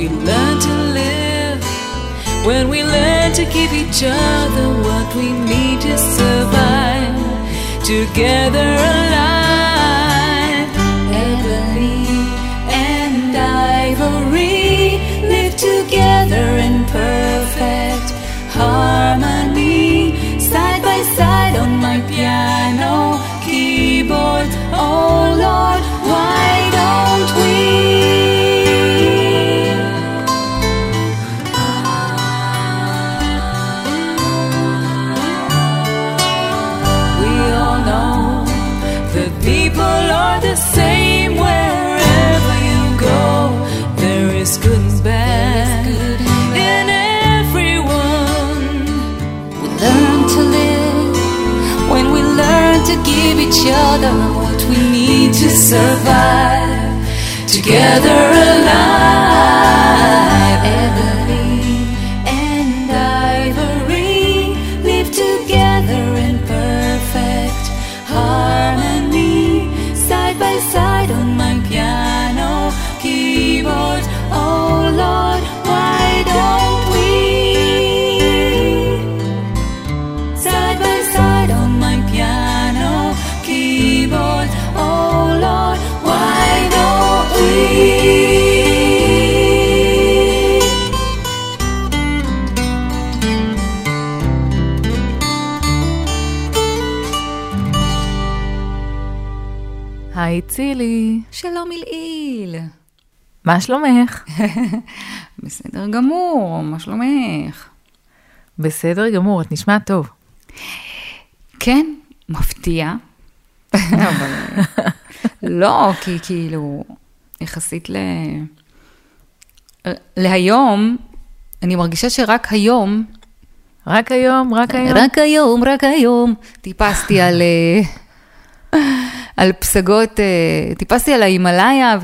We learn to live when we learn to give each other what we need to survive. Together alive, Ebony and Ivory live together in perfect harmony. Side by side on my piano keyboard. Oh Lord, each other what we need to survive. Together alive, היי צילי, שלום אלעיל. מה שלומך? בסדר גמור, מה שלומך? בסדר גמור, את נשמעת טוב. כן, מפתיע. אבל לא, כי כאילו, יחסית ל... להיום, אני מרגישה שרק היום, רק היום, רק היום. רק היום, רק היום, טיפסתי על, אה, על פסגות, אה, טיפסתי על ההימאליה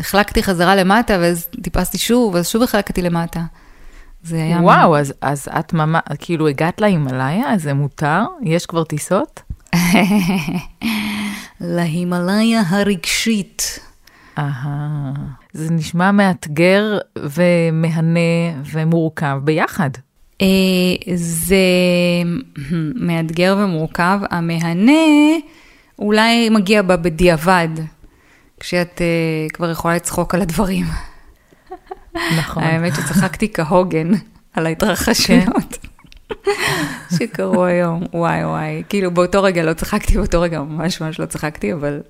והחלקתי חזרה למטה, ואז טיפסתי שוב, אז שוב החלקתי למטה. זה היה... וואו, אז, אז את ממש, כאילו הגעת להימאליה, זה מותר? יש כבר טיסות? להימאליה הרגשית. אהה, זה נשמע מאתגר ומהנה ומורכב ביחד. אה, זה מאתגר ומורכב. המהנה אולי מגיע בה בדיעבד, כשאת אה, כבר יכולה לצחוק על הדברים. נכון. האמת שצחקתי כהוגן על ההתרחשויות שקרו היום. וואי וואי, כאילו באותו רגע לא צחקתי, באותו רגע ממש ממש לא צחקתי, אבל,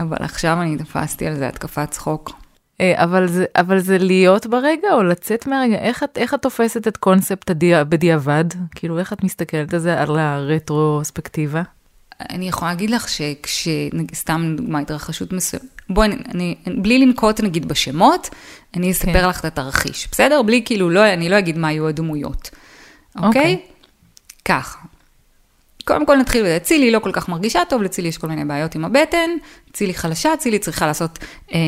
אבל עכשיו אני תפסתי על זה התקפת צחוק. אה, אבל זה, אבל זה להיות ברגע או לצאת מהרגע? איך את, איך את תופסת את קונספט הדיע, בדיעבד? כאילו, איך את מסתכלת על זה, על הרטרוספקטיבה? אני יכולה להגיד לך שכשסתם דוגמה התרחשות מסוימת, בואי, אני, בלי לנקוט נגיד בשמות, אני אספר כן. לך את התרחיש, בסדר? בלי כאילו, לא, אני לא אגיד מה היו הדמויות, אוקיי? אוקיי. ככה. קודם כל נתחיל בזה, צילי לא כל כך מרגישה טוב, לצילי יש כל מיני בעיות עם הבטן, צילי חלשה, צילי צריכה לעשות אה,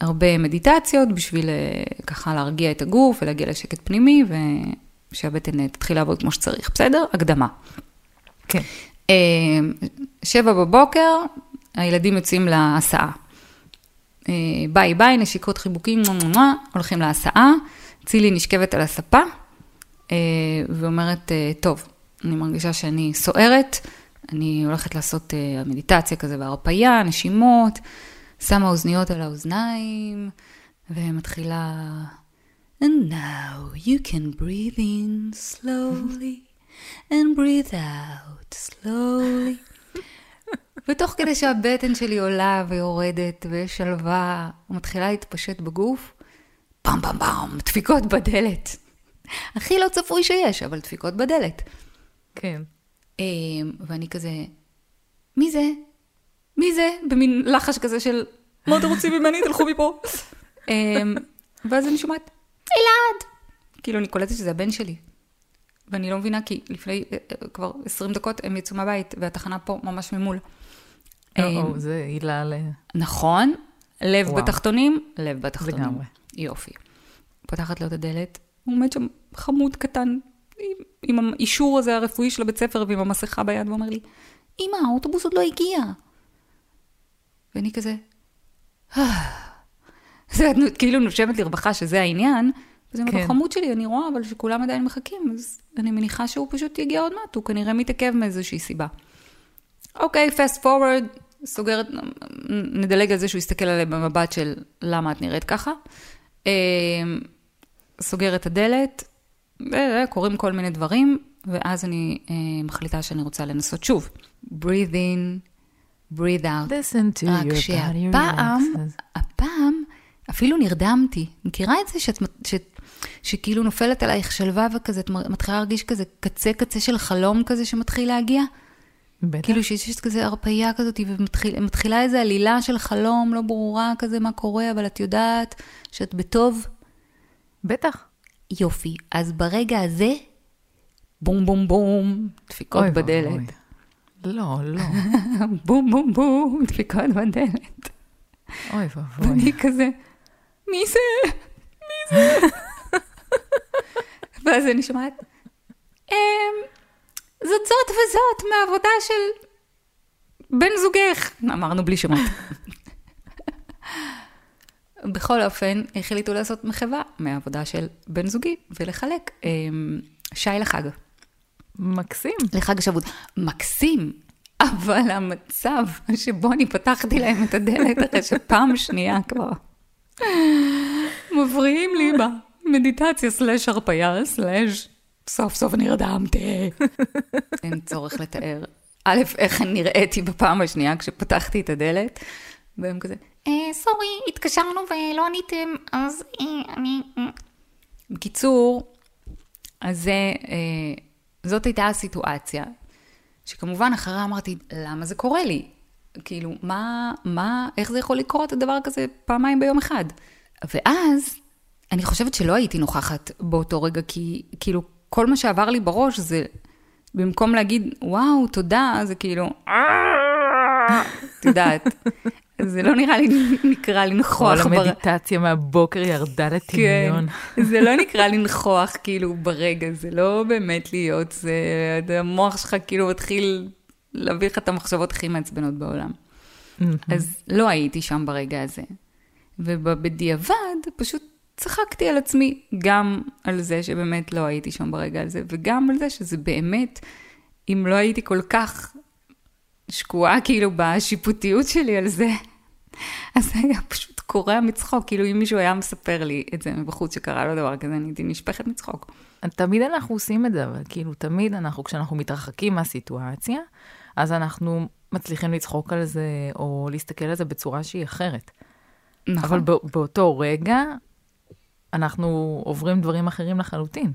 הרבה מדיטציות בשביל אה, ככה להרגיע את הגוף ולהגיע לשקט פנימי ושהבטן אה, תתחיל לעבוד כמו שצריך, בסדר? הקדמה. כן. אה, שבע בבוקר, הילדים יוצאים להסעה. אה, ביי ביי, נשיקות חיבוקים, מו, מו, מו, הולכים להסעה. צילי נשכבת על הספה אה, ואומרת, טוב, אני מרגישה שאני סוערת, אני הולכת לעשות מדיטציה כזה בהרפייה, נשימות, שמה אוזניות על האוזניים ומתחילה... And now you can breathe in slowly and breathe out slowly. ותוך כדי שהבטן שלי עולה ויורדת ויש שלווה, ומתחילה להתפשט בגוף, פעם פעם פעם, דפיקות בדלת. הכי לא צפוי שיש, אבל דפיקות בדלת. כן. אמ, ואני כזה, מי זה? מי זה? במין לחש כזה של, מה אתם רוצים ממני? תלכו מפה. אמ, ואז אני שומעת, אלעד, כאילו, אני קולטת שזה הבן שלי. ואני לא מבינה, כי לפני אה, אה, כבר 20 דקות הם יצאו מהבית, והתחנה פה ממש ממול. או, זה עילה ל... נכון, לב וואו. בתחתונים, לב בתחתונים. לגמרי. יופי. פותחת לו את הדלת, הוא עומד שם חמוד קטן, עם, עם האישור הזה הרפואי של הבית ספר ועם המסכה ביד, ואומר לי, אמא, האוטובוס עוד לא הגיע. ואני כזה, "אה." זה כאילו נושמת לרווחה שזה העניין, וזה אומר לו, כן. חמוד שלי, אני רואה, אבל שכולם עדיין מחכים, אז אני מניחה שהוא פשוט יגיע עוד מעט, הוא כנראה מתעכב מאיזושהי סיבה. אוקיי, fast forward, סוגרת, נדלג על זה שהוא יסתכל עליה במבט של למה את נראית ככה. אה, סוגר את הדלת, וקורים כל מיני דברים, ואז אני אה, מחליטה שאני רוצה לנסות שוב. breathe in, breathe out. listen to רק your body שהפעם, relaxes. הפעם, אפילו נרדמתי. מכירה את זה שאת, ש, שכאילו נופלת עלייך שלווה וכזה, את מתחילה להרגיש כזה קצה קצה של חלום כזה שמתחיל להגיע? בטח. כאילו שיש כזה הרפאיה כזאת, ומתחילה איזו עלילה של חלום לא ברורה כזה מה קורה, אבל את יודעת שאת בטוב. בטח. יופי. אז ברגע הזה, בום בום בום, דפיקות אוי בדלת. ואבוי. לא, לא. בום בום בום, דפיקות בדלת. אוי ואבוי. ואני כזה, מי זה? מי זה? ואז אני שומעת, "אמ, זאת זאת וזאת מהעבודה של בן זוגך. אמרנו בלי שמות. בכל אופן, החליטו לעשות מחווה מהעבודה של בן זוגי ולחלק אמ, שי לחג, מקסים. לחג השבות. מקסים, אבל המצב שבו אני פתחתי להם את הדלת אחרי שפעם שנייה כבר מבריאים לי במדיטציה סלאש הרפאיה סלאש סוף סוף נרדמתי. אין צורך לתאר. א', איך נראיתי בפעם השנייה כשפתחתי את הדלת, והם כזה, אה, סורי, התקשרנו ולא עניתם, אז אה, אני... אה." בקיצור, אז זאת הייתה הסיטואציה, שכמובן אחריה אמרתי, למה זה קורה לי? כאילו, מה, מה, איך זה יכול לקרות הדבר כזה פעמיים ביום אחד? ואז, אני חושבת שלא הייתי נוכחת באותו רגע, כי כאילו, כל מה שעבר לי בראש זה, במקום להגיד, וואו, תודה, זה כאילו, את יודעת, זה לא נראה לי נקרא כל לנכוח. בר- המדיטציה מהבוקר ירדה כן, לטמיון. זה לא נקרא לנכוח כאילו ברגע, זה לא באמת להיות, זה, המוח שלך כאילו מתחיל להביא לך את המחשבות הכי מעצבנות בעולם. אז לא הייתי שם ברגע הזה. ובדיעבד פשוט צחקתי על עצמי, גם על זה שבאמת לא הייתי שם ברגע הזה, וגם על זה שזה באמת, אם לא הייתי כל כך שקועה כאילו בשיפוטיות שלי על זה, אז היה פשוט קורע מצחוק, כאילו אם מישהו היה מספר לי את זה מבחוץ שקרה לו דבר כזה, אני הייתי נשפכת מצחוק. תמיד אנחנו עושים את זה, אבל כאילו, תמיד אנחנו, כשאנחנו מתרחקים מהסיטואציה, אז אנחנו מצליחים לצחוק על זה, או להסתכל על זה בצורה שהיא אחרת. נכון. אבל בא- באותו רגע, אנחנו עוברים דברים אחרים לחלוטין.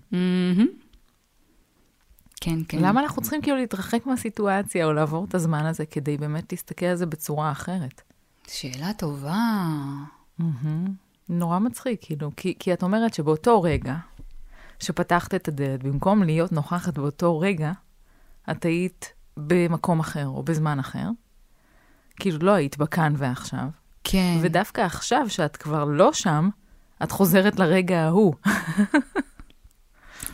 כן, כן. למה אנחנו צריכים כאילו להתרחק מהסיטואציה, או לעבור את הזמן הזה, כדי באמת להסתכל על זה בצורה אחרת? שאלה טובה. נורא מצחיק, כאילו, כי, כי את אומרת שבאותו רגע שפתחת את הדלת, במקום להיות נוכחת באותו רגע, את היית במקום אחר או בזמן אחר. כאילו, לא היית בכאן ועכשיו. כן. ודווקא עכשיו, שאת כבר לא שם, את חוזרת לרגע ההוא.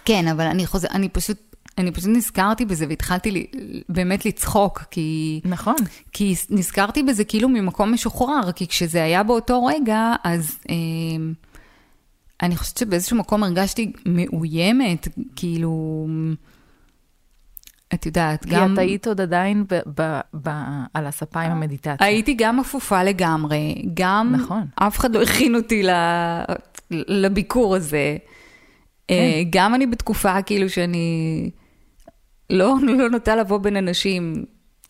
כן, אבל אני חוזר, אני פשוט, אני פשוט נזכרתי בזה והתחלתי לי, באמת לצחוק, כי... נכון. כי נזכרתי בזה כאילו ממקום משוחרר, כי כשזה היה באותו רגע, אז אה, אני חושבת שבאיזשהו מקום הרגשתי מאוימת, כאילו, את יודעת, כי גם... את היית עוד עדיין ב, ב, ב, על הספה עם המדיטציה. הייתי גם אפופה לגמרי, גם נכון. אף אחד לא הכין אותי ל... לביקור הזה. כן. אה, גם אני בתקופה כאילו שאני לא, לא נוטה לבוא בין אנשים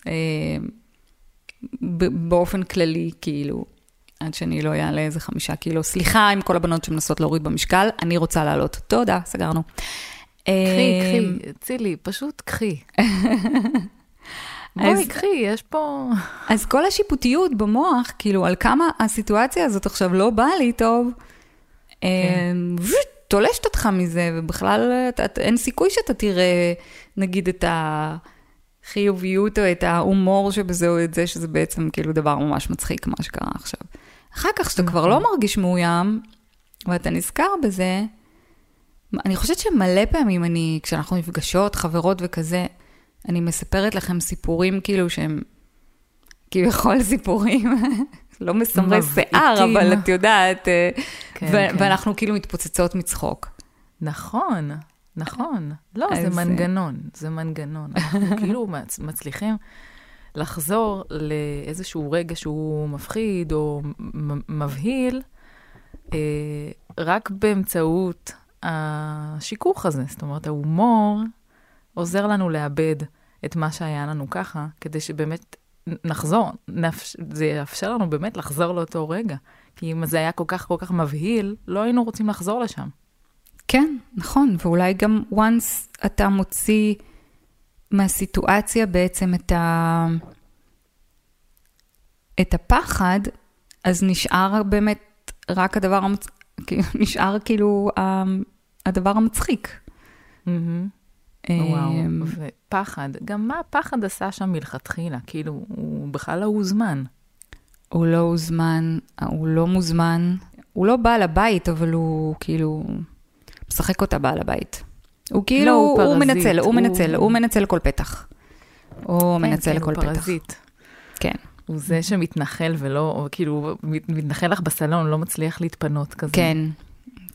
אה, ב- באופן כללי, כאילו, עד שאני לא אעלה איזה חמישה קילו. סליחה עם כל הבנות שמנסות להוריד במשקל, אני רוצה לעלות. תודה, סגרנו. קחי, אה, קחי, צילי, פשוט קחי. אז- בואי, קחי, יש פה... אז כל השיפוטיות במוח, כאילו, על כמה הסיטואציה הזאת עכשיו לא באה לי טוב, כן. אה, ווט, תולשת אותך מזה, ובכלל את, את, אין סיכוי שאתה תראה, נגיד, את החיוביות או את ההומור שבזה, או את זה שזה בעצם כאילו דבר ממש מצחיק, מה שקרה עכשיו. אחר כך, כשאתה כבר לא מרגיש מאוים, ואתה נזכר בזה, אני חושבת שמלא פעמים אני, כשאנחנו נפגשות, חברות וכזה, אני מספרת לכם סיפורים כאילו שהם כביכול סיפורים, לא מסמרי שיער, אבל את יודעת, אה, כן, כן. ואנחנו כאילו מתפוצצות מצחוק. נכון, נכון. לא, זה אז- מנגנון, זה מנגנון. אנחנו כאילו מצ- מצליחים לחזור לאיזשהו רגע שהוא מפחיד או מבהיל, אה, רק באמצעות השיכוך הזה. זאת אומרת, ההומור עוזר לנו לאבד את מה שהיה לנו ככה, כדי שבאמת נחזור, נאפ... זה יאפשר לנו באמת לחזור לאותו רגע. כי אם זה היה כל כך כל כך מבהיל, לא היינו רוצים לחזור לשם. כן, נכון, ואולי גם once אתה מוציא מהסיטואציה בעצם את, ה... את הפחד, אז נשאר באמת רק הדבר המצ... כאילו, נשאר כאילו ה- הדבר המצחיק. אמ, וואו, ופחד, גם מה הפחד עשה שם מלכתחילה? כאילו, הוא בכלל לא הוזמן. הוא לא הוזמן, הוא לא מוזמן, הוא לא בעל הבית, אבל הוא כאילו משחק אותה בעל הבית. הוא כאילו, לא, הוא הוא, מנצל, הוא הוא- מנצל, הוא מנצל כל פתח. הוא מנצל כן, כל הוא פתח. פרזיט. כן, הוא זה שמתנחל ולא, או כאילו, מת- מתנחל לך בסלון, לא מצליח להתפנות כזה. כן,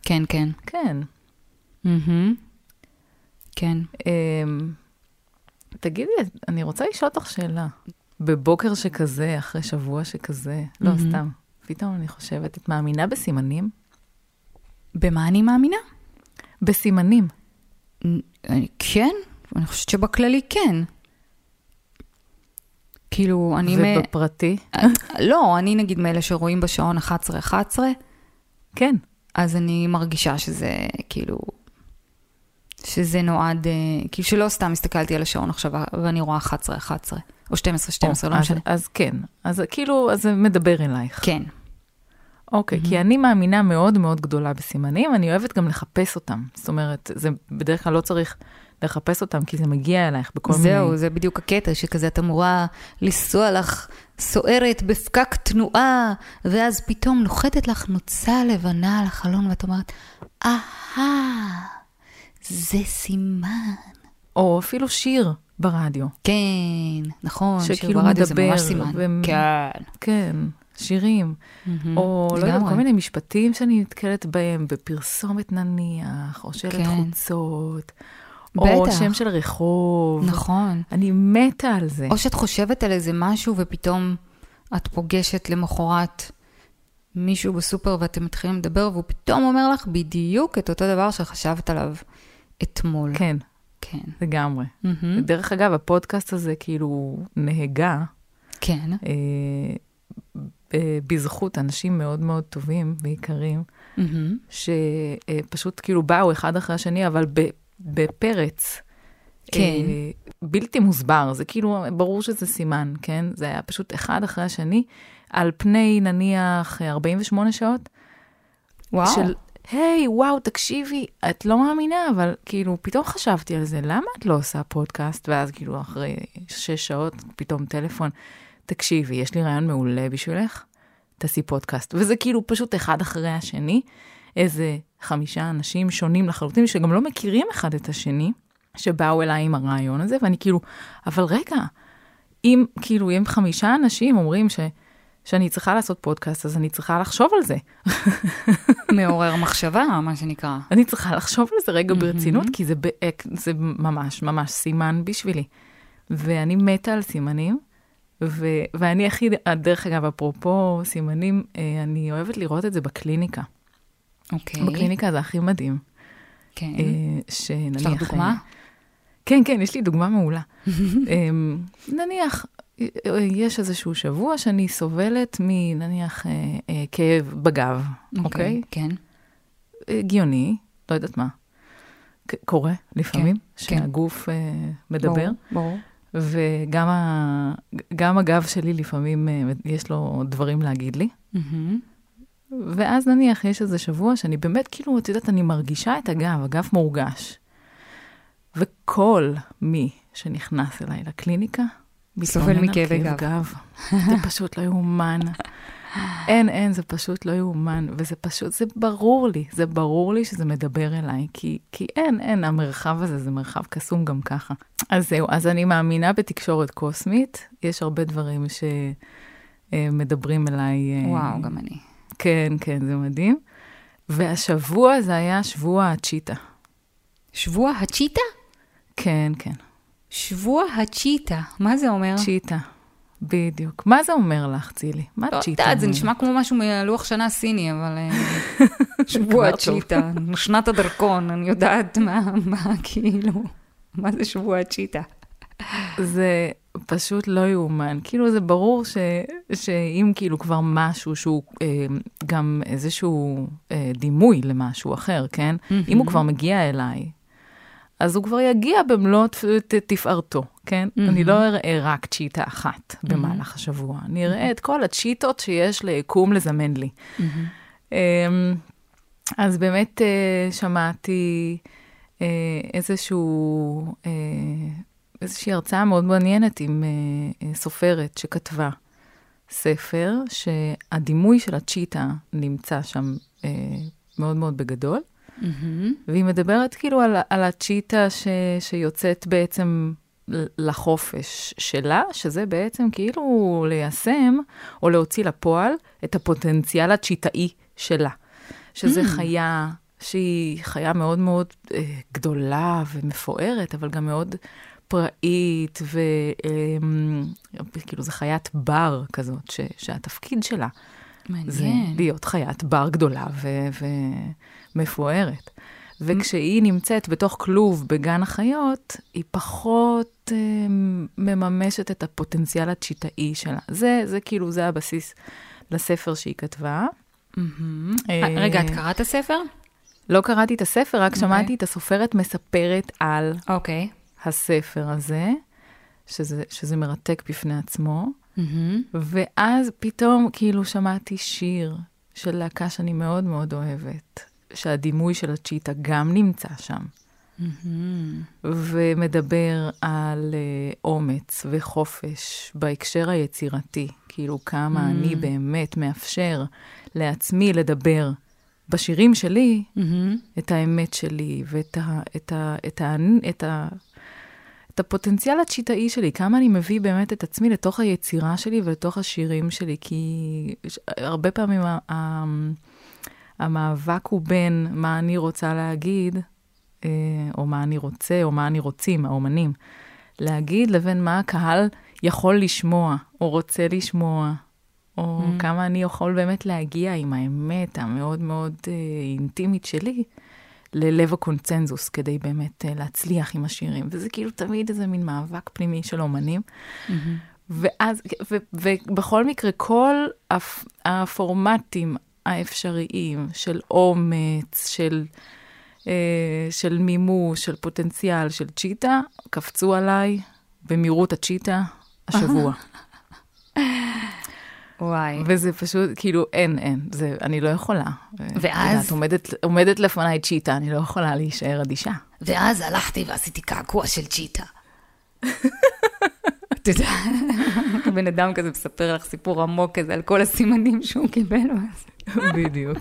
כן, כן. כן. מהמם. כן. אמ, תגידי, אני רוצה לשאול אותך שאלה. בבוקר שכזה, אחרי שבוע שכזה, לא מהמם. סתם, פתאום אני חושבת, את מאמינה בסימנים? במה אני מאמינה? בסימנים. אני- כן, אני חושבת שבכללי כן. כאילו, אני... ובפרטי? לא, אני נגיד מאלה שרואים בשעון 11-11, כן. אז אני מרגישה שזה כאילו, שזה נועד, כאילו שלא סתם הסתכלתי על השעון עכשיו ואני רואה 11-11, או 12-12, לא אז- משנה. אז כן, אז כאילו, אז זה מדבר אלייך. כן, אוקיי, כי אני מאמינה מאוד מאוד גדולה בסימנים, אני אוהבת גם לחפש אותם. זאת אומרת, זה בדרך כלל לא צריך לחפש אותם, כי זה מגיע אלייך בכל מיני... זהו, זה בדיוק הקטע, שכזה את אמורה לנסוע לך סוערת בפקק תנועה, ואז פתאום נוחתת לך נוצה לבנה על החלון, ואת אומרת, אהה, זה סימן. או אפילו שיר ברדיו. כן, נכון, שיר ברדיו זה מדבר, ממש סימן. ו- כן. כן, שירים. מהמם, או לא יודעת, לגמרי. כל מיני משפטים שאני נתקלת בהם, בפרסומת נניח, או שלט כן. חוצות, או בטח. שם של רחוב. נכון. אני מתה על זה. או שאת חושבת על איזה משהו ופתאום את פוגשת למחרת מישהו בסופר ואתם מתחילים לדבר והוא פתאום אומר לך בדיוק את אותו דבר שחשבת עליו אתמול. כן, כן. לגמרי. מהמם. דרך אגב, הפודקאסט הזה כאילו נהגה כן. אה, ב- בזכות אנשים מאוד מאוד טובים ויקרים, מהמם. שפשוט כאילו באו אחד אחרי השני, אבל ב- בפרץ. כן. אה, בלתי מוסבר, זה כאילו, ברור שזה סימן, כן? זה היה פשוט אחד אחרי השני, על פני נניח 48 שעות, וואו. של, היי, וואו, תקשיבי, את לא מאמינה, אבל כאילו, פתאום חשבתי על זה, למה את לא עושה פודקאסט? ואז כאילו, אחרי שש שעות, פתאום טלפון, תקשיבי, יש לי רעיון מעולה בשבילך, תעשי פודקאסט. וזה כאילו פשוט אחד אחרי השני, איזה חמישה אנשים שונים לחלוטין, שגם לא מכירים אחד את השני, שבאו אליי עם הרעיון הזה, ואני כאילו, אבל רגע, אם כאילו, אם חמישה אנשים אומרים ש... שאני צריכה לעשות פודקאסט, אז אני צריכה לחשוב על זה. מעורר מחשבה, מה שנקרא. אני צריכה לחשוב על זה רגע ברצינות, כי זה, באק, זה ממש ממש סימן בשבילי. ואני מתה על סימנים, ו, ואני הכי, דרך אגב, אפרופו סימנים, אה, אני אוהבת לראות את זה בקליניקה. אוקיי. בקליניקה זה הכי מדהים. כן. אה, יש. לך דוגמה? אה, כן, כן, יש לי דוגמה מעולה. אמ, נניח, אה, יש איזשהו שבוע שאני סובלת מנניח אה, אה, כאב בגב, אוקיי? כן. הגיוני, לא יודעת מה. קורה לפעמים, כן. שהגוף אה, מדבר, ברור, ברור. וגם ה, גם הגב שלי לפעמים אה, יש לו דברים להגיד לי. ואז נניח יש איזה שבוע שאני באמת, כאילו, את יודעת, אני מרגישה את הגב, הגב מורגש. וכל מי שנכנס אליי לקליניקה, סובל על מכאבי כאב גב. גב. זה פשוט לא יאומן. אין, אין, זה פשוט לא יאומן, וזה פשוט, זה ברור לי, זה ברור לי שזה מדבר אליי, כי, כי אין, אין, המרחב הזה זה מרחב קסום גם ככה. אז זהו, אז אני מאמינה בתקשורת קוסמית, יש הרבה דברים שמדברים אליי. אה, וואו, גם אני. כן, כן, זה מדהים. והשבוע זה היה שבוע הצ'יטה. שבוע הצ'יטה? כן, כן, שבוע הצ'יטה, מה זה אומר? צ'יטה. בדיוק. מה זה אומר לך, צילי? מה לא צ'יטה? יודעת, זה? נשמע כמו משהו מלוח שנה סיני, אבל... אה, שבוע. הצ'יטה, שנת הדרכון, אני יודעת מה, מה, כאילו, מה זה שבוע הצ'יטה. זה פשוט לא יאומן. כאילו, זה ברור ש, שאם כאילו כבר משהו שהוא אה, גם איזשהו אה, דימוי למשהו אחר, כן? אם הוא כבר מגיע אליי, אז הוא כבר יגיע במלוא תפארתו, כן? אני לא אראה רק צ'יטה אחת במהלך השבוע, אני אראה את כל הצ'יטות שיש ליקום לזמן לי. אמ, אז באמת אה, שמעתי אה, איזשהו, אה, איזושהי הרצאה מאוד מעניינת עם סופרת שכתבה ספר, שהדימוי של הצ'יטה נמצא שם מאוד מאוד בגדול, והיא מדברת כאילו על, על הצ'יטה ש, שיוצאת בעצם לחופש שלה, שזה בעצם כאילו ליישם או להוציא לפועל את הפוטנציאל הצ'יטאי שלה. שזה חיה שהיא חיה מאוד מאוד אה, גדולה ומפוארת, אבל גם מאוד פראית, וכאילו זו חיית בר כזאת, ש, שהתפקיד שלה זה מעניין. להיות חיית בר גדולה ו- ומפוארת. וכשהיא נמצאת בתוך כלוב בגן החיות, היא פחות אה, מממשת את הפוטנציאל הצ'יטאי שלה. זה, זה כאילו, זה הבסיס לספר שהיא כתבה. מהמם. אה, רגע, את קראת את הספר? לא קראתי את הספר, רק אוקיי. שמעתי את הסופרת מספרת על אוקיי. הספר הזה, שזה, שזה מרתק בפני עצמו. מהמם. ואז פתאום כאילו שמעתי שיר של להקה שאני מאוד מאוד אוהבת, שהדימוי של הצ'יטה גם נמצא שם, מהמם. ומדבר על uh, אומץ וחופש בהקשר היצירתי, כאילו כמה Mm. אני באמת מאפשר לעצמי לדבר בשירים שלי מהמם. את האמת שלי ואת ה, את ה, את ה, את ה, את הפוטנציאל הצ'יטאי שלי, כמה אני מביא באמת את עצמי לתוך היצירה שלי ולתוך השירים שלי, כי הרבה פעמים ה, ה, המאבק הוא בין מה אני רוצה להגיד, אה, או מה אני רוצה, או מה אני רוצים, האומנים, להגיד, לבין מה הקהל יכול לשמוע, או רוצה לשמוע, או Mm. כמה אני יכול באמת להגיע עם האמת המאוד מאוד אה, אינטימית שלי ללב הקונצנזוס, כדי באמת אה, להצליח עם השירים. וזה כאילו תמיד איזה מין מאבק פנימי של אומנים. מהמם. ואז, ו, ובכל מקרה, כל הפ, הפורמטים האפשריים של אומץ, של, אה, של מימוש, של פוטנציאל, של צ'יטה, קפצו עליי במהירות הצ'יטה השבוע. וואי. וזה פשוט, כאילו, אין, אין, זה, אני לא יכולה. ואז? את עומדת, עומדת לפניי צ'יטה, אני לא יכולה להישאר אדישה. ואז הלכתי ועשיתי קעקוע של צ'יטה. אתה יודע, בן אדם כזה מספר לך סיפור עמוק כזה על כל הסימנים שהוא קיבל, בדיוק.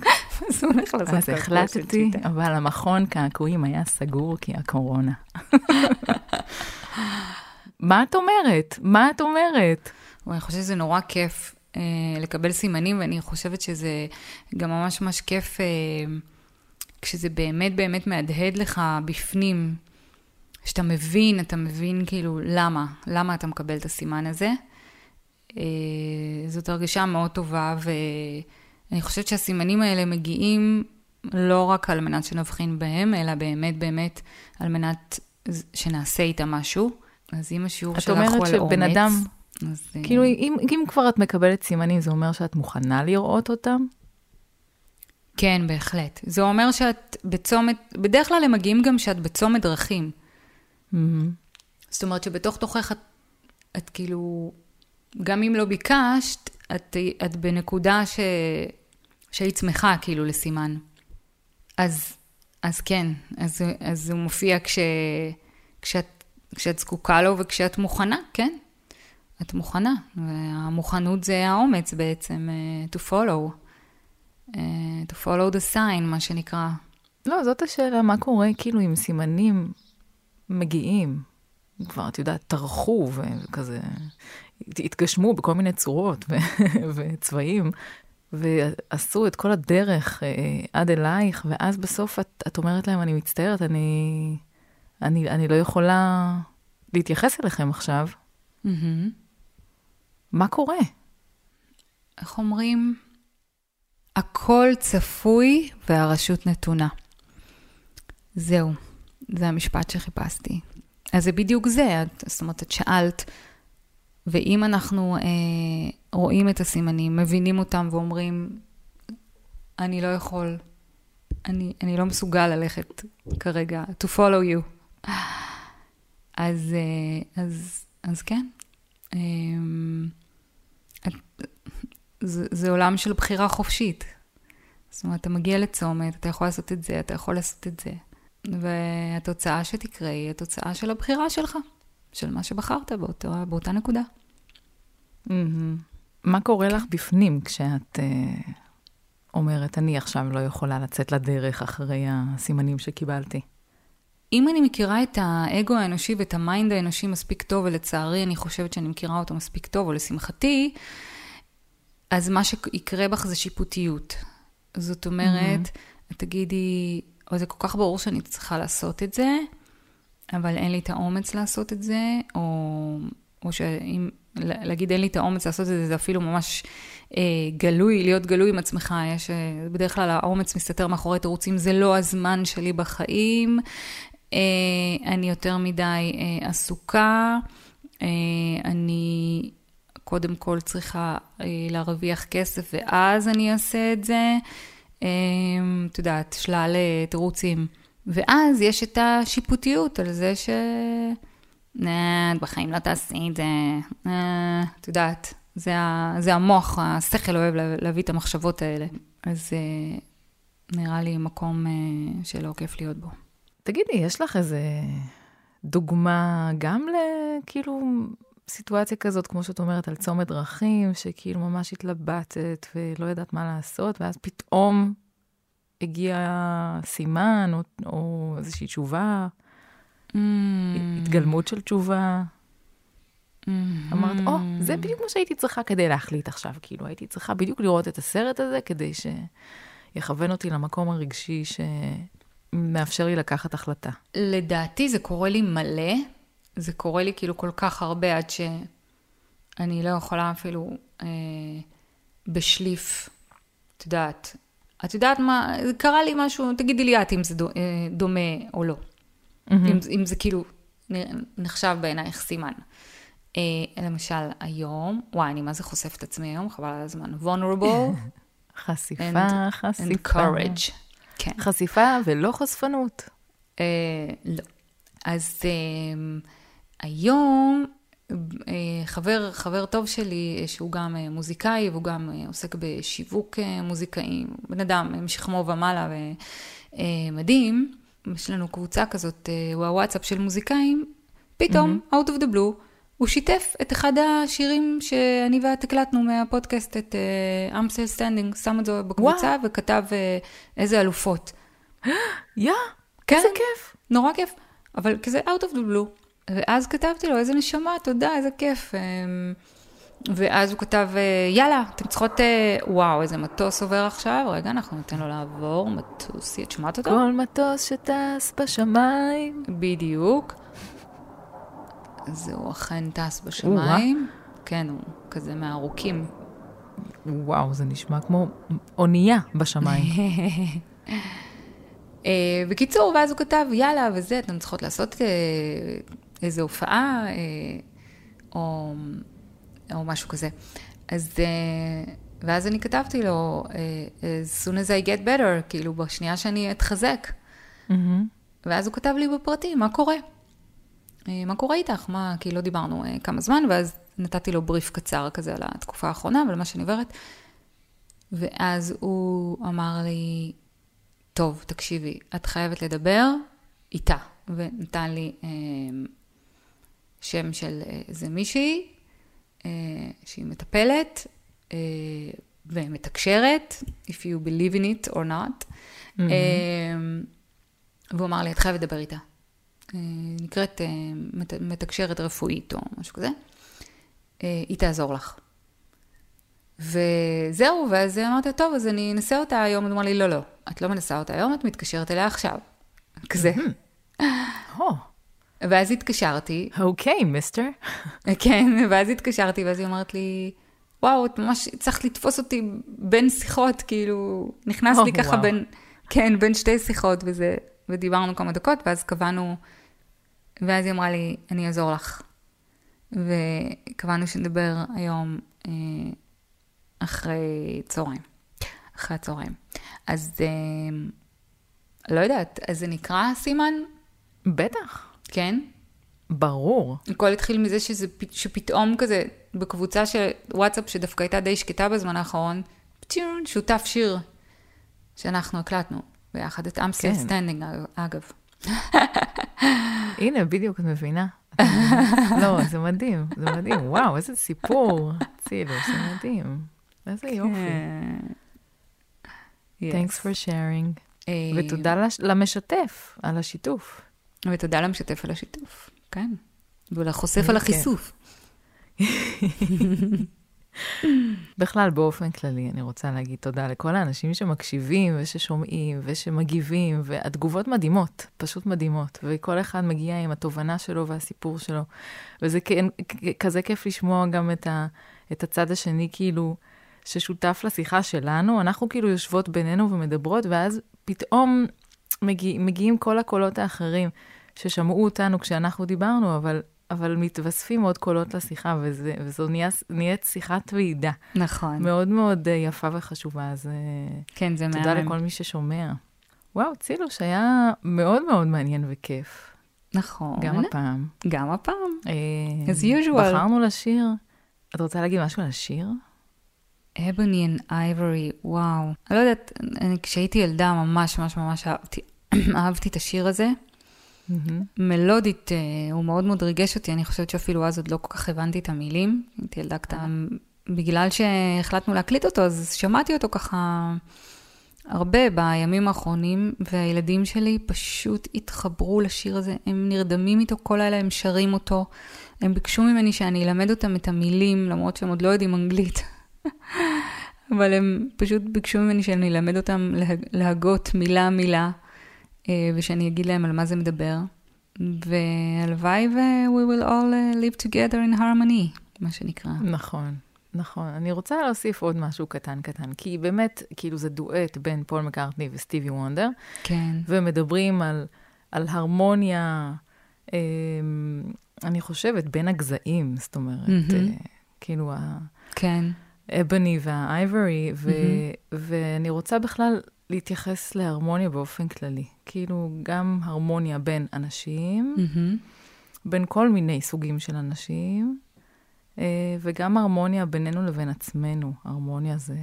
אז הוא הולך לעשות אז קעקוע של החלטתי. אבל המכון קעקועים היה סגור כי הקורונה. מה את אומרת? מה את אומרת? אני חושבת שזה נורא כיף אה, לקבל סימנים, ואני חושבת שזה גם ממש ממש כיף אה, כשזה באמת באמת מהדהד לך בפנים, שאתה מבין, אתה מבין כאילו למה, למה אתה מקבל את הסימן הזה. אה, זאת הרגשה מאוד טובה, ואני חושבת שהסימנים האלה מגיעים לא רק על מנת שנבחין בהם, אלא באמת באמת על מנת שנעשה איתם משהו. אז אם השיעור את שלך הוא אומרת על אומץ, שבן אדם, אז, אה, כאילו, אם, אם כבר את מקבלת סימנים, זה אומר שאת מוכנה לראות אותם? כן, בהחלט. זה אומר שאת בצומת, בדרך כלל הם מגיעים גם שאת בצומת דרכים. מהמם. זאת אומרת שבתוך תוכך את, את כאילו, גם אם לא ביקשת, את, את בנקודה ש... שהיית שמחה כאילו לסימן. אז, אז כן, אז, אז הוא מופיע כש, כשאת, כשאת זקוקה לו וכשאת מוכנה, כן. את מוכנה, והמוכנות זה האומץ בעצם, uh, to follow, uh, to follow the sign, מה שנקרא. לא, זאת השאלה, מה קורה כאילו עם סימנים מגיעים, כבר, את יודעת, טרחו וכזה, התגשמו בכל מיני צורות וצבעים, ועשו את כל הדרך אה, עד אלייך, ואז בסוף את, את אומרת להם, אני מצטערת, אני, אני, אני לא יכולה להתייחס אליכם עכשיו. Mm-hmm. מה קורה? איך אומרים? הכל צפוי והרשות נתונה. זהו, זה המשפט שחיפשתי. אז זה בדיוק זה, את, זאת אומרת, את שאלת, ואם אנחנו אה, רואים את הסימנים, מבינים אותם ואומרים, אני לא יכול, אני, אני לא מסוגל ללכת כרגע, to follow you, אז, אה, אז, אז כן. אה, זה, זה עולם של בחירה חופשית. זאת אומרת, אתה מגיע לצומת, אתה יכול לעשות את זה, אתה יכול לעשות את זה. והתוצאה שתקרה היא התוצאה של הבחירה שלך, של מה שבחרת באותו, באותה נקודה. Mm-hmm. מה קורה לך בפנים כשאת uh, אומרת, אני עכשיו לא יכולה לצאת לדרך אחרי הסימנים שקיבלתי? אם אני מכירה את האגו האנושי ואת המיינד האנושי מספיק טוב, ולצערי אני חושבת שאני מכירה אותו מספיק טוב, או לשמחתי, אז מה שיקרה בך זה שיפוטיות. זאת אומרת, mm-hmm. תגידי, או זה כל כך ברור שאני צריכה לעשות את זה, אבל אין לי את האומץ לעשות את זה, או, או שאם, להגיד אין לי את האומץ לעשות את זה, זה אפילו ממש אה, גלוי, להיות גלוי עם עצמך. יש, אה, בדרך כלל האומץ מסתתר מאחורי תירוצים, זה לא הזמן שלי בחיים, אה, אני יותר מדי אה, עסוקה, אה, אני קודם כל צריכה אה, להרוויח כסף ואז אני אעשה את זה. אמ, את יודעת, שלל אה, תירוצים. ואז יש את השיפוטיות על זה ש... נה, את בחיים לא תעשי את זה. את יודעת, זה. זה המוח, השכל אוהב להביא את המחשבות האלה. אז אה, נראה לי מקום אה, שלא כיף להיות בו. תגידי, יש לך איזה דוגמה גם לכאילו סיטואציה כזאת, כמו שאת אומרת, על צומת דרכים, שכאילו ממש התלבטת ולא ידעת מה לעשות, ואז פתאום הגיע סימן או, או איזושהי תשובה, mm. התגלמות של תשובה. Mm-hmm. אמרת, או, oh, זה בדיוק מה שהייתי צריכה כדי להחליט עכשיו, כאילו, הייתי צריכה בדיוק לראות את הסרט הזה כדי שיכוון אותי למקום הרגשי שמאפשר לי לקחת החלטה. לדעתי זה קורה לי מלא. זה קורה לי כאילו כל כך הרבה עד שאני לא יכולה אפילו אה, בשליף, את יודעת. את יודעת מה, קרה לי משהו, תגידי לי את אם זה אה, דומה או לא. Mm-hmm. אם, אם זה כאילו נחשב בעינייך סימן. אה, למשל, היום, וואי, אני מה זה חושף את עצמי היום, חבל על הזמן. vulnerable. חשיפה, and, חשיפה. And courage. כן. חשיפה ולא חשפנות. אה, לא. אז... אה, היום אה, חבר, חבר טוב שלי, אה, שהוא גם אה, מוזיקאי והוא גם עוסק בשיווק מוזיקאים, בן אדם משכמו ומעלה ומדהים, יש לנו קבוצה כזאת, הוא הוואטסאפ של מוזיקאים, פתאום, mm-hmm. out of the blue, הוא שיתף את אחד השירים שאני ואת הקלטנו מהפודקאסט, את uh, I'm still standing, שם את זה בקבוצה wow. וכתב uh, איזה אלופות. יא, yeah, כן, איזה כיף. נורא כיף, אבל כזה out of the blue. ואז כתבתי לו, איזה נשמה, תודה, איזה כיף. אמ, ואז הוא כתב, אה, יאללה, אתם צריכות, אה, וואו, איזה מטוס עובר עכשיו, רגע, אנחנו ניתן לו לעבור, מטוס, את שמעת אותו? כל מטוס שטס בשמיים. בדיוק. זהו אכן טס בשמיים. כן, הוא כזה מהארוכים. וואו, זה נשמע כמו אונייה בשמיים. אה, בקיצור, ואז הוא כתב, יאללה, וזה, אתן צריכות לעשות איזו הופעה, אה, או, או משהו כזה. אז, אה, ואז אני כתבתי לו, אה, as soon as I get better, כאילו, בשנייה שאני אתחזק. Mm-hmm. ואז הוא כתב לי בפרטים, מה קורה? מה קורה איתך? מה, כי לא דיברנו כמה זמן, ואז נתתי לו בריף קצר כזה על התקופה האחרונה, ועל מה שאני עוברת. ואז הוא אמר לי, טוב, תקשיבי, את חייבת לדבר איתה. ונתן לי אה, שם של איזה מישהי, אה, שהיא מטפלת אה, ומתקשרת, if you believe in it or not. Mm-hmm. אה, והוא אמר לי, את חייבת לדבר איתה. אה, נקראת אה, מת, מתקשרת רפואית או משהו כזה. אה, היא תעזור לך. וזהו, ואז אמרתי, טוב, אז אני אנסה אותה היום. הוא אמר לי, לא, לא, את לא מנסה אותה היום, את מתקשרת אליה עכשיו. כזה. ואז התקשרתי. אוקיי, מיסטר. כן, ואז התקשרתי, ואז היא אמרת לי, וואו, את ממש הצלחת לתפוס אותי בין שיחות, כאילו, נכנס לי ככה בין, כן, בין שתי שיחות, וזה, ודיברנו כמה דקות, ואז קבענו, ואז היא אמרה לי, אני אעזור לך. וקבענו שנדבר היום אה, אחרי צהריים, אחרי הצהריים. אז אה, לא יודעת, אז זה נקרא סימן? בטח. כן? ברור. הכל התחיל מזה שזה, שפתאום כזה, בקבוצה של וואטסאפ שדווקא הייתה די שקטה בזמן האחרון, פתאום שותף שיר שאנחנו הקלטנו ביחד, את I'm still כן. standing, אגב. הנה, בדיוק, את מבינה. לא, זה מדהים, זה מדהים. וואו, איזה סיפור. צילו, זה מדהים. איזה יופי. כן. Thanks for sharing. אה, ותודה למשתף על השיתוף. ותודה למשתף על השיתוף, כן. ולחושף על החישוף. בכלל, באופן כללי, אני רוצה להגיד תודה לכל האנשים שמקשיבים וששומעים ושמגיבים, והתגובות מדהימות, פשוט מדהימות, וכל אחד מגיע עם התובנה שלו והסיפור שלו. וזה כן, כזה כיף לשמוע גם את, ה, את הצד השני, כאילו, ששותף לשיחה שלנו. אנחנו כאילו יושבות בינינו ומדברות, ואז פתאום מגיע, מגיעים כל הקולות האחרים ששמעו אותנו כשאנחנו דיברנו, אבל, אבל מתווספים עוד קולות לשיחה, וזה, וזו נהיה, נהיית שיחת ועידה. נכון. מאוד מאוד אה, יפה וחשובה, אז אה, כן, זה תודה מהמם. לכל מי ששומע. וואו, צילוש היה מאוד מאוד מעניין וכיף. נכון. גם הפעם. גם הפעם. אה, as usual. בחרנו לשיר. את רוצה להגיד משהו על השיר? Ebony and Ivory, וואו. אני לא יודעת, אני, כשהייתי ילדה ממש ממש ממש אהבתי, אהבתי את השיר הזה. Mm-hmm. מלודית, uh, הוא מאוד מאוד ריגש אותי, אני חושבת שאפילו אז עוד לא כל כך הבנתי את המילים. הייתי ילדה קטנה, בגלל שהחלטנו להקליט אותו, אז שמעתי אותו ככה הרבה בימים האחרונים, והילדים שלי פשוט התחברו לשיר הזה, הם נרדמים איתו כל לילה, הם שרים אותו. הם ביקשו ממני שאני אלמד אותם את המילים, למרות שהם עוד לא יודעים אנגלית. אבל הם פשוט ביקשו ממני שאני אלמד אותם להגות מילה-מילה, אה, ושאני אגיד להם על מה זה מדבר. והלוואי ו- we will all uh, live together in harmony, מה שנקרא. נכון, נכון. אני רוצה להוסיף עוד משהו קטן קטן, כי באמת, כאילו זה דואט בין פול מקארטני וסטיבי וונדר. כן. ומדברים על, על הרמוניה, אה, אני חושבת, בין הגזעים, זאת אומרת, mm-hmm. אה, כאילו ה... כן. האבני והאייברי, ו- mm-hmm. ואני רוצה בכלל להתייחס להרמוניה באופן כללי. כאילו, גם הרמוניה בין אנשים, mm-hmm. בין כל מיני סוגים של אנשים, אה, וגם הרמוניה בינינו לבין עצמנו. הרמוניה זה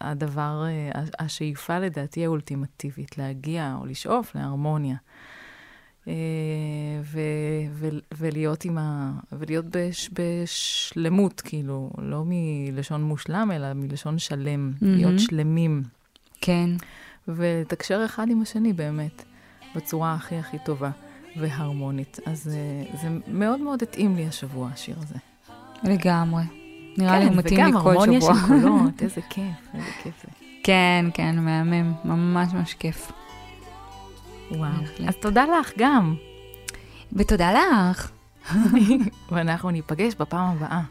הדבר, אה, השאיפה לדעתי האולטימטיבית, להגיע או לשאוף להרמוניה. אה, ו, ו, ולהיות עם ה... ולהיות בש, בשלמות, כאילו, לא מלשון מושלם, אלא מלשון שלם, mm-hmm. להיות שלמים. כן. ולתקשר אחד עם השני באמת, בצורה הכי הכי טובה והרמונית. אז אה, זה מאוד מאוד התאים לי השבוע, השיר הזה. לגמרי. נראה כן, לי הוא מתאים לי כל שבוע. וגם הרמוניה של קולות, איזה כיף, איזה כיף זה. כן, כן, מהמם, ממש ממש כיף. וואו. אז תודה לך גם. ותודה לך. ואנחנו ניפגש בפעם הבאה.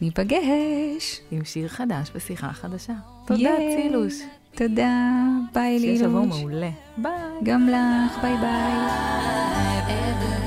ניפגש. עם שיר חדש ושיחה חדשה. תודה, צילוש. תודה, ביי לילוש. שיהיה שבוע מעולה. ביי. גם לך, ביי ביי.